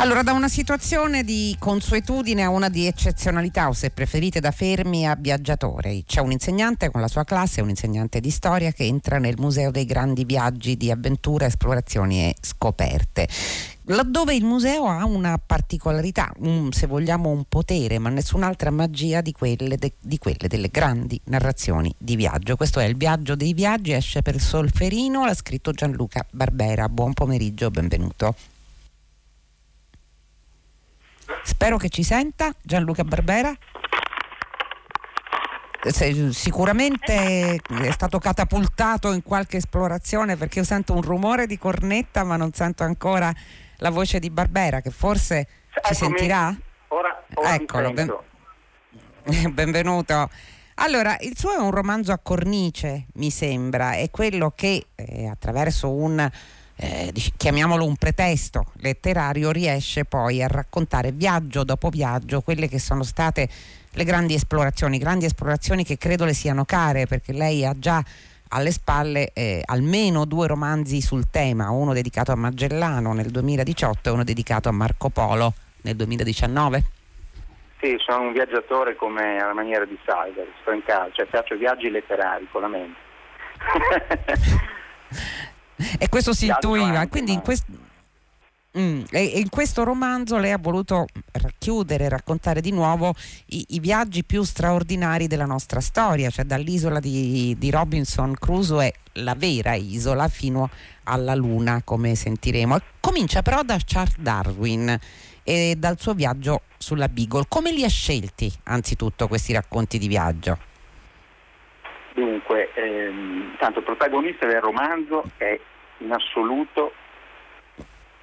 Allora, da una situazione di consuetudine a una di eccezionalità, o se preferite da fermi a viaggiatori. C'è un insegnante con la sua classe, un insegnante di storia che entra nel Museo dei Grandi Viaggi di Avventura, Esplorazioni e Scoperte. Laddove il museo ha una particolarità, un, se vogliamo un potere, ma nessun'altra magia di quelle, de, di quelle delle grandi narrazioni di viaggio. Questo è il viaggio dei viaggi, esce per Solferino, l'ha scritto Gianluca Barbera. Buon pomeriggio, benvenuto. Spero che ci senta Gianluca Barbera. Sicuramente è stato catapultato in qualche esplorazione perché io sento un rumore di cornetta ma non sento ancora la voce di Barbera che forse ci sentirà. Ora, ora Eccolo, ben... benvenuto. Allora, il suo è un romanzo a cornice, mi sembra, è quello che eh, attraverso un eh, chiamiamolo un pretesto letterario, riesce poi a raccontare viaggio dopo viaggio quelle che sono state le grandi esplorazioni, grandi esplorazioni che credo le siano care perché lei ha già alle spalle eh, almeno due romanzi sul tema, uno dedicato a Magellano nel 2018 e uno dedicato a Marco Polo nel 2019. Sì, sono un viaggiatore come alla maniera di Salver, sto in casa, cioè faccio viaggi letterari con la mente. E questo si intuiva. Quindi in questo, mm, in questo romanzo lei ha voluto racchiudere, raccontare di nuovo i, i, viaggi più straordinari della nostra storia, cioè dall'isola di, di Robinson Crusoe, la vera isola, fino alla Luna, come sentiremo. Comincia però da Charles Darwin e dal suo viaggio sulla Beagle. Come li ha scelti anzitutto questi racconti di viaggio? Ehm, tanto il protagonista del romanzo è in assoluto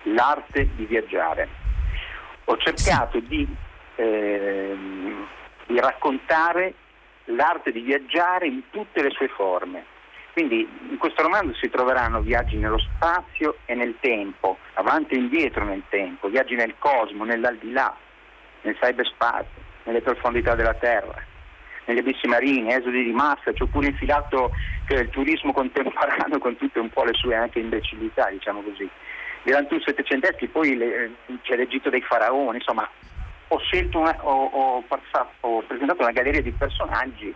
l'arte di viaggiare. Ho cercato di, ehm, di raccontare l'arte di viaggiare in tutte le sue forme. Quindi in questo romanzo si troveranno viaggi nello spazio e nel tempo, avanti e indietro nel tempo, viaggi nel cosmo, nell'aldilà, nel cyberspazio, nelle profondità della Terra negli abissi marini, esodi di massa, ci ho pure infilato il turismo contemporaneo con tutte un po' le sue anche imbecillità, diciamo così. Gli Rantus settecenteschi, poi le, c'è l'Egitto dei faraoni, insomma, ho, una, ho, ho, passato, ho presentato una galleria di personaggi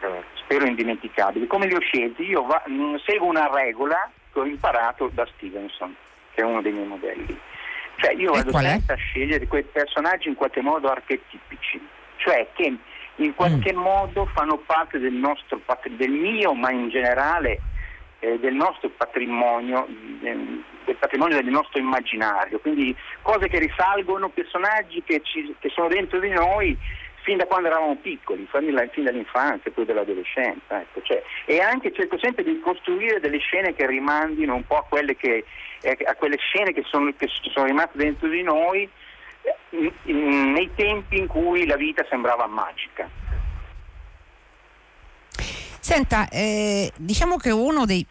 eh, spero indimenticabili. Come li ho scelti? Io va, mm, seguo una regola che ho imparato da Stevenson, che è uno dei miei modelli. Cioè io vado sempre a scegliere quei personaggi in qualche modo archetipici, cioè che in qualche mm. modo fanno parte del nostro del mio, ma in generale eh, del nostro patrimonio, del patrimonio del nostro immaginario, quindi cose che risalgono, personaggi che, ci, che sono dentro di noi fin da quando eravamo piccoli, fin dall'infanzia poi dall'adolescenza. Ecco, cioè, e anche cerco sempre di costruire delle scene che rimandino un po' a quelle, che, eh, a quelle scene che sono, che sono rimaste dentro di noi nei tempi in cui la vita sembrava magica. Senta, eh, diciamo che uno dei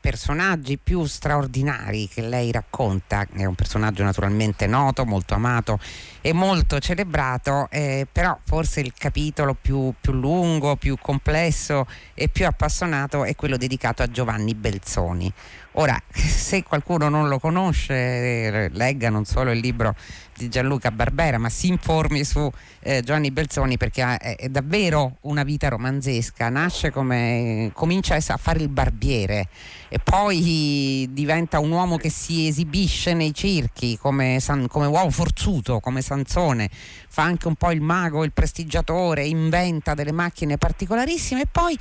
personaggi più straordinari che lei racconta, è un personaggio naturalmente noto, molto amato e molto celebrato, eh, però forse il capitolo più, più, lungo, più complesso e più appassionato è quello dedicato a Giovanni Belzoni. Ora, se qualcuno non lo conosce, legga non solo il libro di Gianluca Barbera, ma si informi su eh, Giovanni Belzoni perché è, è, davvero una vita romanzesca. Nasce come comincia a fare il barbiere e poi diventa un uomo che si esibisce nei circhi come, San, come uomo forzuto, come Sansone, fa anche un po' il mago, il prestigiatore, inventa delle macchine particolarissime e poi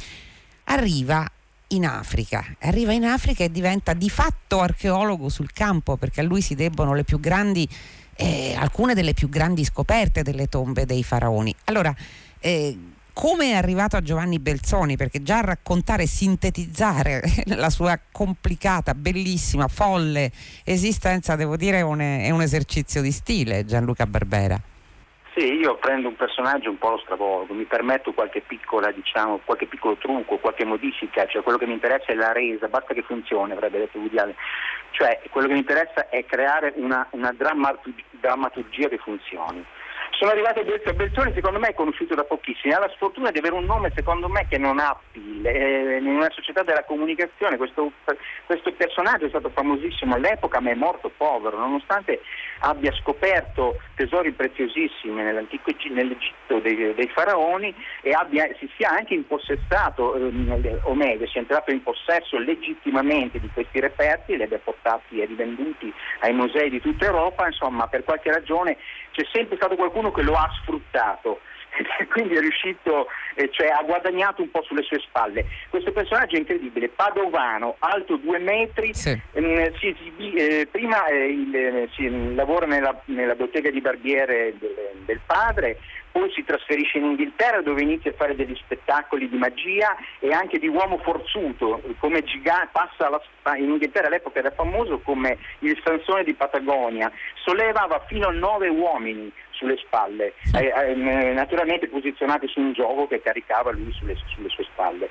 arriva in Africa. Arriva in Africa e diventa di fatto archeologo sul campo perché a lui si debbono le più grandi eh, alcune delle più grandi scoperte delle tombe dei faraoni. Allora, eh, come è arrivato a Giovanni Belzoni? Perché già raccontare e sintetizzare la sua complicata, bellissima, folle esistenza, devo dire, è un, è un esercizio di stile, Gianluca Barbera. Sì, io prendo un personaggio un po' lo stravolgo, mi permetto qualche piccola, diciamo, qualche piccolo trucco, qualche modifica, cioè quello che mi interessa è la resa, basta che funzioni, avrebbe detto Woody. Cioè quello che mi interessa è creare una, una drammaturgia che funzioni. Sono arrivato a Belzoni, secondo me è conosciuto da pochissimi, ha la sfortuna di avere un nome secondo me che non ha appeal. Eh, in una società della comunicazione questo, questo, personaggio è stato famosissimo all'epoca ma è morto povero, nonostante abbia scoperto tesori preziosissimi nell'Egitto dei, dei faraoni e abbia, si sia anche impossessato, eh, o meglio, sia entrato in possesso legittimamente di questi reperti, li abbia portati e rivenduti ai musei di tutta Europa, insomma per qualche ragione c'è sempre stato qualcuno che lo ha sfruttato quindi è riuscito, eh, cioè ha guadagnato un po' sulle sue spalle. Questo personaggio è incredibile, padovano, alto due metri, sì. ehm, si, si, eh, prima eh, il, eh, si, lavora nella, nella, bottega di barbiere del, del padre, poi si trasferisce in Inghilterra dove inizia a fare degli spettacoli di magia e anche di uomo forzuto, come gigante, passa la, in Inghilterra all'epoca era famoso come il Sansone di Patagonia, sollevava fino a nove uomini sulle spalle, eh, eh, naturalmente posizionati su un gioco che caricava lui sulle, sulle sue spalle.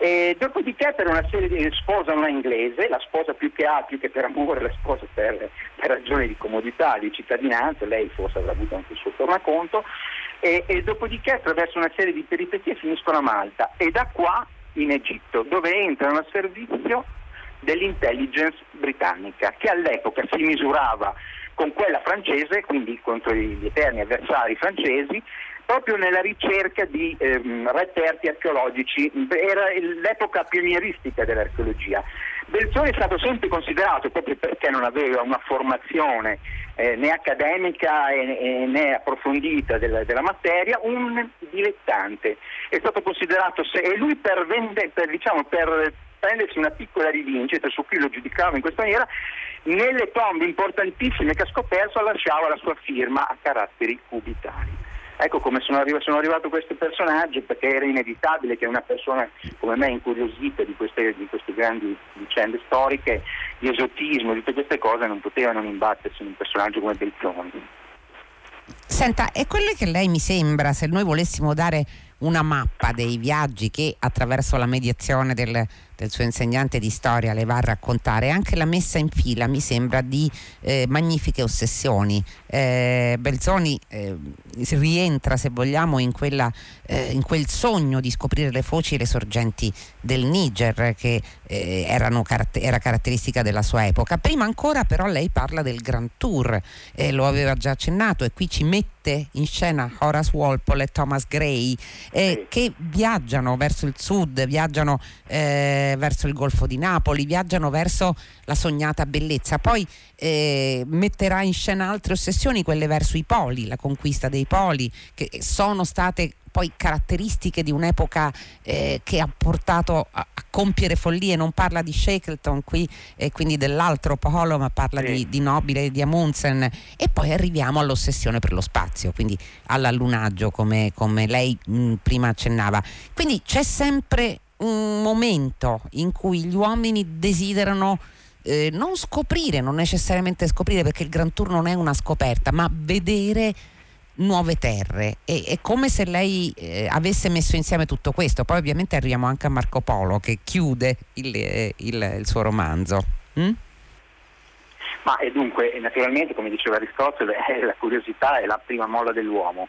E dopodiché per una serie di sposa una inglese, la sposa più che ha, più che per amore, la sposa per, per ragioni di comodità, di cittadinanza, lei forse avrà avuto anche il suo tornaconto, e, e dopodiché attraverso una serie di peripezie finiscono a Malta e da qua in Egitto, dove entrano a servizio dell'intelligence britannica, che all'epoca si misurava con quella francese, quindi contro gli eterni avversari francesi, proprio nella ricerca di ehm, reperti archeologici, era l'epoca pionieristica dell'archeologia. Belzoni è stato sempre considerato, proprio perché non aveva una formazione eh, né accademica e, e, né approfondita della, della, materia, un dilettante. È stato considerato, se, e lui per, vende, per, diciamo, per prendersi una piccola rivincita, su cui lo giudicava in questa maniera, nelle tombe importantissime che ha scoperto lasciava la sua firma a caratteri cubitali. Ecco come sono arrivato, sono arrivato questo personaggio perché era inevitabile che una persona come me incuriosita di queste, di queste grandi vicende storiche, di esotismo, di tutte queste cose non poteva non imbattersi in un personaggio come Belzoni. Senta, è quello che lei mi sembra, se noi volessimo dare una mappa dei viaggi che attraverso la mediazione del, del suo insegnante di storia le va a raccontare, anche la messa in fila mi sembra di eh, magnifiche ossessioni. Eh, Belzoni eh, rientra, se vogliamo, in, quella, eh, in, quel sogno di scoprire le foci e le sorgenti del Niger che eh, erano, era caratteristica della sua epoca. Prima ancora però lei parla del Grand Tour, lo aveva già accennato e qui ci mette in scena Horace Walpole e Thomas Gray eh, che viaggiano verso il sud, viaggiano eh, verso il Golfo di Napoli, viaggiano verso la sognata bellezza. Poi eh, metterà in scena altre ossessioni, quelle verso i poli, la conquista dei poli, che sono state poi caratteristiche di un'epoca eh, che ha portato a, a, compiere follie, non parla di Shackleton qui e quindi dell'altro polo, ma parla sì. di, di, Nobile e di Amundsen e poi arriviamo all'ossessione per lo spazio, quindi all'allunaggio come, come lei mh, prima accennava. Quindi c'è sempre un momento in cui gli uomini desiderano eh, non scoprire, non necessariamente scoprire perché il Grand Tour non è una scoperta, ma vedere nuove terre. E, è come se lei eh, avesse messo insieme tutto questo. Poi ovviamente arriviamo anche a Marco Polo che chiude il, eh, il, il suo romanzo. Mm? Ma e dunque, naturalmente, come diceva Aristotele, la curiosità è la prima molla dell'uomo.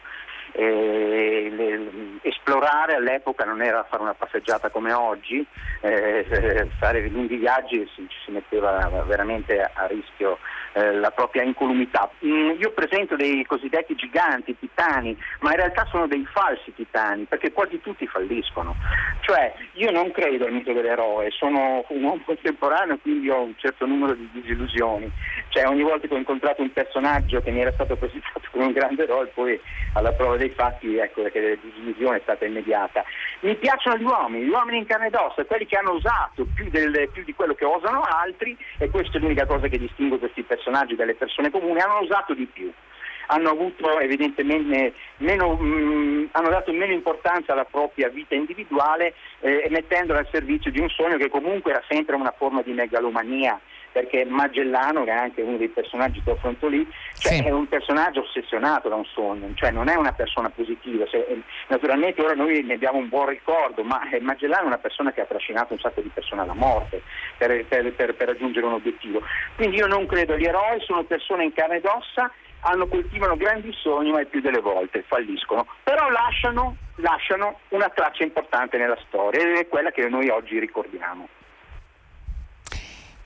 Eh, le, esplorare all'epoca non era fare una passeggiata come oggi, eh, fare lunghi viaggi si, si metteva veramente a rischio eh, la propria incolumità. Mm, io presento dei cosiddetti giganti, titani, ma in realtà sono dei falsi titani, perché quasi tutti falliscono. Cioè, io non credo al mito dell'eroe, sono un uomo contemporaneo, quindi ho un certo numero di disillusioni. Cioè, ogni volta che ho incontrato un personaggio che mi era stato presentato come un grande eroe, poi alla prova dei fatti, ecco, che la disillusione è stata immediata. Mi piacciono gli uomini, gli uomini in carne ed ossa, quelli che hanno osato più, del, più di quello che osano altri, e questa è l'unica cosa che distingue questi personaggi personaggi, dalle persone comuni, hanno usato di più. Hanno avuto evidentemente meno, mh, mm, hanno dato meno importanza alla propria vita individuale eh, mettendola al servizio di un sogno che comunque era sempre una forma di megalomania perché Magellano, che è anche uno dei personaggi che affronto lì, cioè sì. è un personaggio ossessionato da un sogno, cioè non è una persona positiva. Eh, naturalmente ora noi ne abbiamo un buon ricordo, ma eh, Magellano è una persona che ha trascinato un sacco di persone alla morte per, per, per, per raggiungere un obiettivo. Quindi io non credo agli eroi, sono persone in carne ed ossa hanno, coltivano grandi sogni ma il più delle volte falliscono, però lasciano, lasciano una traccia importante nella storia ed è quella che noi oggi ricordiamo.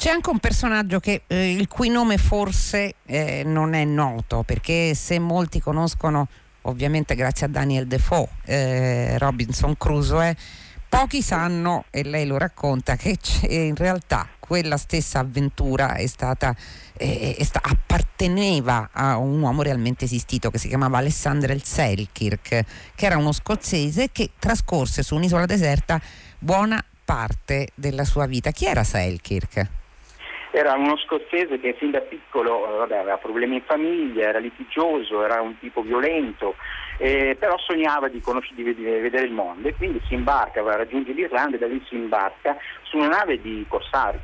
C'è anche un personaggio che, eh, il cui nome forse eh, non è noto, perché se molti conoscono, ovviamente grazie a Daniel Defoe, eh, Robinson Crusoe, pochi sanno, e lei lo racconta, che in realtà quella stessa avventura è stata, è, è sta, apparteneva a un uomo realmente esistito che si chiamava Alexander Selkirk, che era uno scozzese che trascorse su un'isola deserta buona parte della sua vita. Chi era Selkirk? Era uno scozzese che fin da piccolo eh, vabbè, aveva problemi in famiglia, era litigioso, era un tipo violento, eh, però sognava di, conoscere, di, vedere il mondo e quindi si imbarca, va a raggiungere l'Irlanda e da lì si imbarca su una nave di corsari.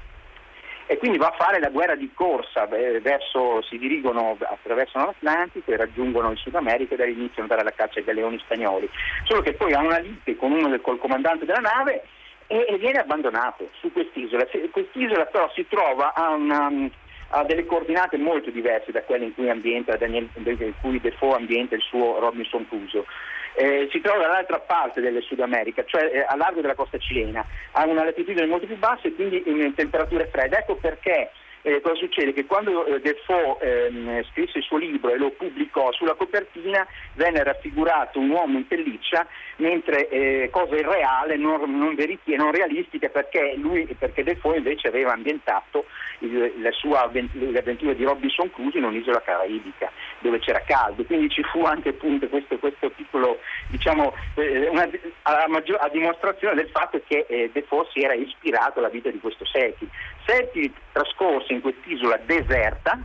E quindi va a fare la guerra di corsa, verso, si dirigono, attraversano l'Atlantico e raggiungono il Sud America e da lì iniziano ad andare alla caccia ai galeoni spagnoli, solo che poi ha una lite con uno del, col comandante della nave e, viene abbandonato su quest'isola. Quest'isola però si trova a, una, a delle coordinate molto diverse da quelle in cui, ambienta Daniel, in cui Defoe ambienta il suo Robinson Crusoe. Eh, si trova dall'altra parte del Sud America, cioè eh, a largo della costa cilena, ha una latitudine molto più bassa e quindi in temperature fredde. Ecco perché eh, cosa succede? Che quando eh, Defoe ehm, scrisse il suo libro e lo pubblicò sulla copertina venne raffigurato un uomo in pelliccia, mentre eh, cosa irreale, non, non veritiera, non realistica, perché, lui, perché Defoe invece aveva ambientato il, la sua le avventure di Robinson Crusoe in un'isola caraibica dove c'era caldo, quindi ci fu anche appunto questo, questo piccolo, diciamo, eh, una, a, maggior, a, dimostrazione del fatto che eh, Defoe si era ispirato alla vita di questo Seti. Seti trascorse in quest'isola deserta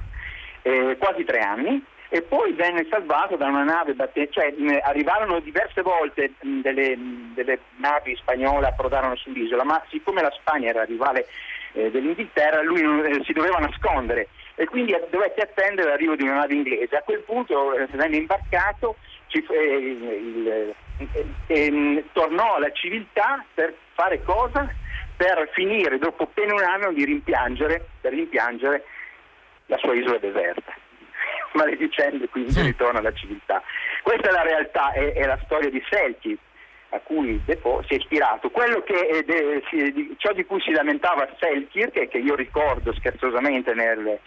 eh, quasi tre anni e poi venne salvato da una nave battente, cioè mh, arrivarono diverse volte mh, delle, mh, delle, navi spagnole approdarono sull'isola, ma siccome la Spagna era rivale eh, dell'Inghilterra lui eh, si doveva nascondere e quindi dovette attendere l'arrivo di una nave inglese. A quel punto eh, venne imbarcato, eh, il, ehm, tornò alla civiltà per fare cosa? Per finire dopo appena un anno di rimpiangere, rimpiangere la sua isola deserta maledicendo quindi ritorno alla civiltà. Questa è la realtà, è, è la storia di Selki a cui Defoe si è ispirato. Che, de, si, ciò di cui si lamentava Selkirk, che io ricordo scherzosamente nel,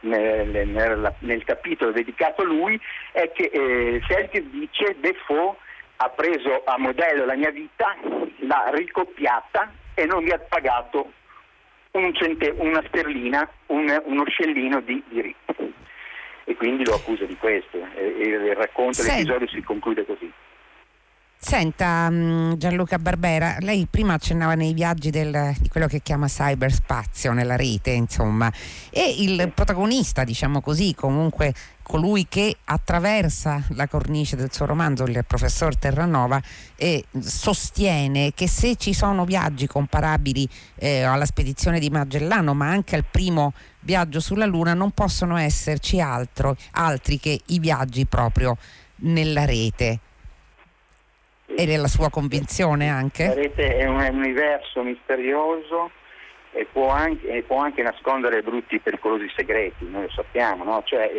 nel, nel, nel capitolo dedicato a lui, è che eh, Selkirk dice Defoe ha preso a modello la mia vita, l'ha ricoppiata e non mi ha pagato un cente, una sterlina, un, uno scellino di diritto e quindi lo accusa di questo e, e il racconto dell'episodio si conclude così. Senta mm, Gianluca Barbera, lei prima accennava nei viaggi del, di quello che chiama cyberspazio nella rete, insomma, e il protagonista, diciamo così, comunque colui che attraversa la cornice del suo romanzo, il professor Terranova, e sostiene che se ci sono viaggi comparabili eh, alla spedizione di Magellano, ma anche al primo viaggio sulla Luna, non possono esserci altro, altri che i viaggi proprio nella rete. Ed è la sua convinzione anche? La rete è un universo misterioso e può anche, e può anche nascondere brutti e pericolosi segreti, noi lo sappiamo, no? cioè,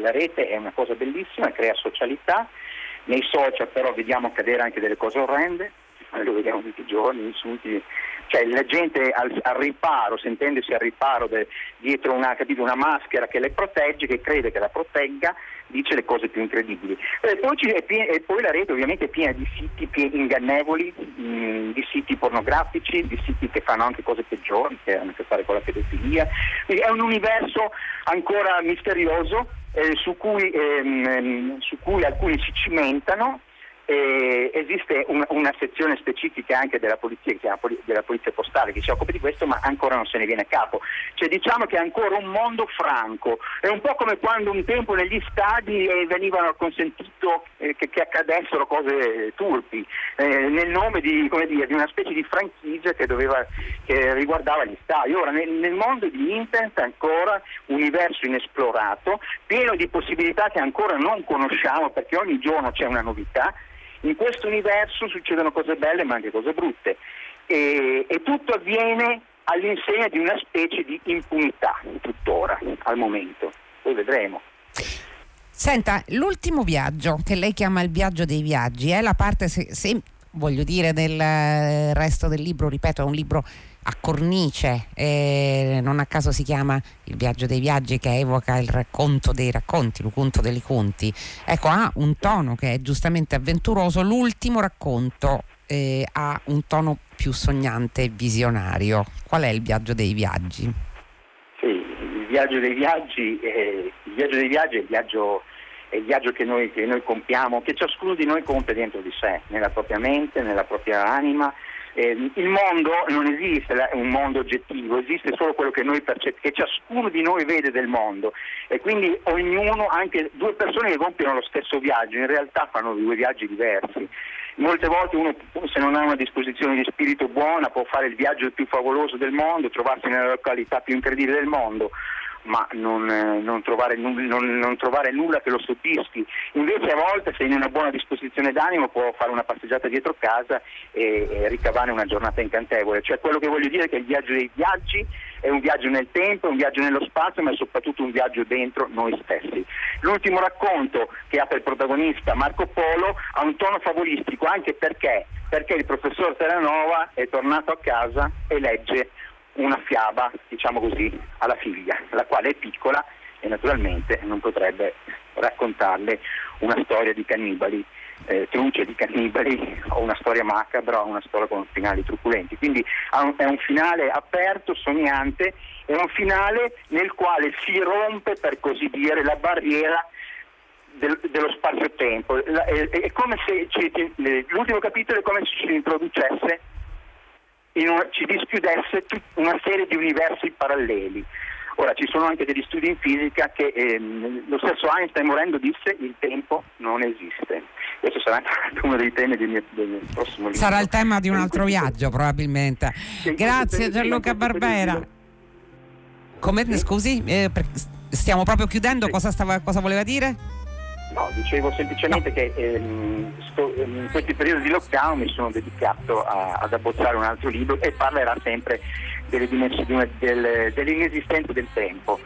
la rete è una cosa bellissima, crea socialità, nei social però vediamo accadere anche delle cose orrende, lo vediamo tutti i giorni, insulti cioè la gente al, al riparo, sentendosi al riparo de, dietro una, capito, una, maschera che le protegge, che crede che la protegga, dice le cose più incredibili. E poi, piena, e poi la rete ovviamente è piena di siti ingannevoli, mh, di siti pornografici, di siti che fanno anche cose peggiori, che hanno a che fare con la pedofilia. Quindi è un universo ancora misterioso eh, su, cui, ehm, su cui alcuni si cimentano eh, esiste un, una sezione specifica anche della polizia, della polizia postale che si occupa di questo, ma ancora non se ne viene a capo. Cioè, diciamo che è ancora un mondo franco, è un po' come quando un tempo negli stadi eh, venivano consentito eh, che, che, accadessero cose turpi, eh, nel nome di, dire, di, una specie di franchigia che, doveva, che riguardava gli stadi. Ora, nel, nel mondo di internet ancora un universo inesplorato, pieno di possibilità che ancora non conosciamo perché ogni giorno c'è una novità in questo universo succedono cose belle ma anche cose brutte e, e tutto avviene all'insegna di una specie di impunità tuttora al momento, poi vedremo. Senta, l'ultimo viaggio che lei chiama il viaggio dei viaggi è la parte, se, se voglio dire, del eh, resto del libro, ripeto, è un libro a cornice, eh, non a caso si chiama Il viaggio dei viaggi che evoca il racconto dei racconti, l'ucunto dei conti. Ecco, ha un tono che è giustamente avventuroso, l'ultimo racconto eh, ha un tono più sognante e visionario. Qual è il viaggio dei viaggi? Sì, il viaggio dei viaggi, eh, il viaggio dei viaggi è il viaggio è il viaggio che noi, che noi, compiamo, che ciascuno di noi compie dentro di sé, nella propria mente, nella propria anima eh, il mondo non esiste un mondo oggettivo, esiste solo quello che noi percepiamo, che ciascuno di noi vede del mondo e quindi ognuno, anche due persone che compiono lo stesso viaggio, in realtà fanno due viaggi diversi. Molte volte uno se non ha una disposizione di spirito buona può fare il viaggio più favoloso del mondo, trovarsi nella località più incredibile del mondo, ma non, eh, non, trovare, non, non, trovare, nulla che lo stupischi. Invece a volte se in una buona disposizione d'animo può fare una passeggiata dietro casa e, e ricavare una giornata incantevole. Cioè quello che voglio dire è che il viaggio dei viaggi è un viaggio nel tempo, un viaggio nello spazio, ma è soprattutto un viaggio dentro noi stessi. L'ultimo racconto che ha per protagonista Marco Polo ha un tono favolistico anche perché, perché il professor Terranova è tornato a casa e legge una fiaba, diciamo così, alla figlia, la quale è piccola e naturalmente non potrebbe raccontarle una storia di cannibali, eh, truce di cannibali o una storia macabra o una storia con finali truculenti. Quindi è un finale aperto, sognante, è un finale nel quale si rompe, per così dire, la barriera del, dello spazio-tempo. È, come se ci, l'ultimo capitolo è come se ci introducesse una, ci dischiudesse una serie di universi paralleli. Ora ci sono anche degli studi in fisica che ehm, lo stesso Einstein morendo disse il tempo non esiste. Questo sarà uno dei temi del mio, del prossimo libro. Sarà il tema di un altro viaggio probabilmente. Grazie Gianluca Barbera. Come, scusi, eh, stiamo proprio chiudendo, cosa, stava, cosa voleva dire? No, dicevo semplicemente no. che ehm, sto, ehm, in questi periodi di lockdown mi sono dedicato a, ad abbozzare un altro libro e parlerà sempre delle dimensioni del, dell'inesistenza del tempo.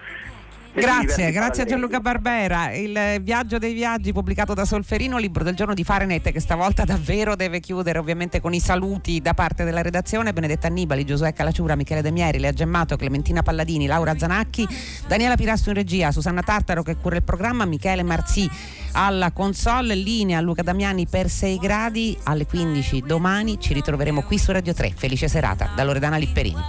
Grazie, grazie a Gianluca Barbera. Il viaggio dei viaggi pubblicato da Solferino, libro del giorno di Farenet che stavolta davvero deve chiudere ovviamente con i saluti da parte della redazione. Benedetta Annibali, Giosuè Calacciura, Michele Demieri, Lea Gemmato, Clementina Palladini, Laura Zanacchi, Daniela Pirasto in regia, Susanna Tartaro che cura il programma, Michele Marzi alla console, linea Luca Damiani per 6 gradi alle 15 domani ci ritroveremo qui su Radio 3. Felice serata da Loredana Lipperini.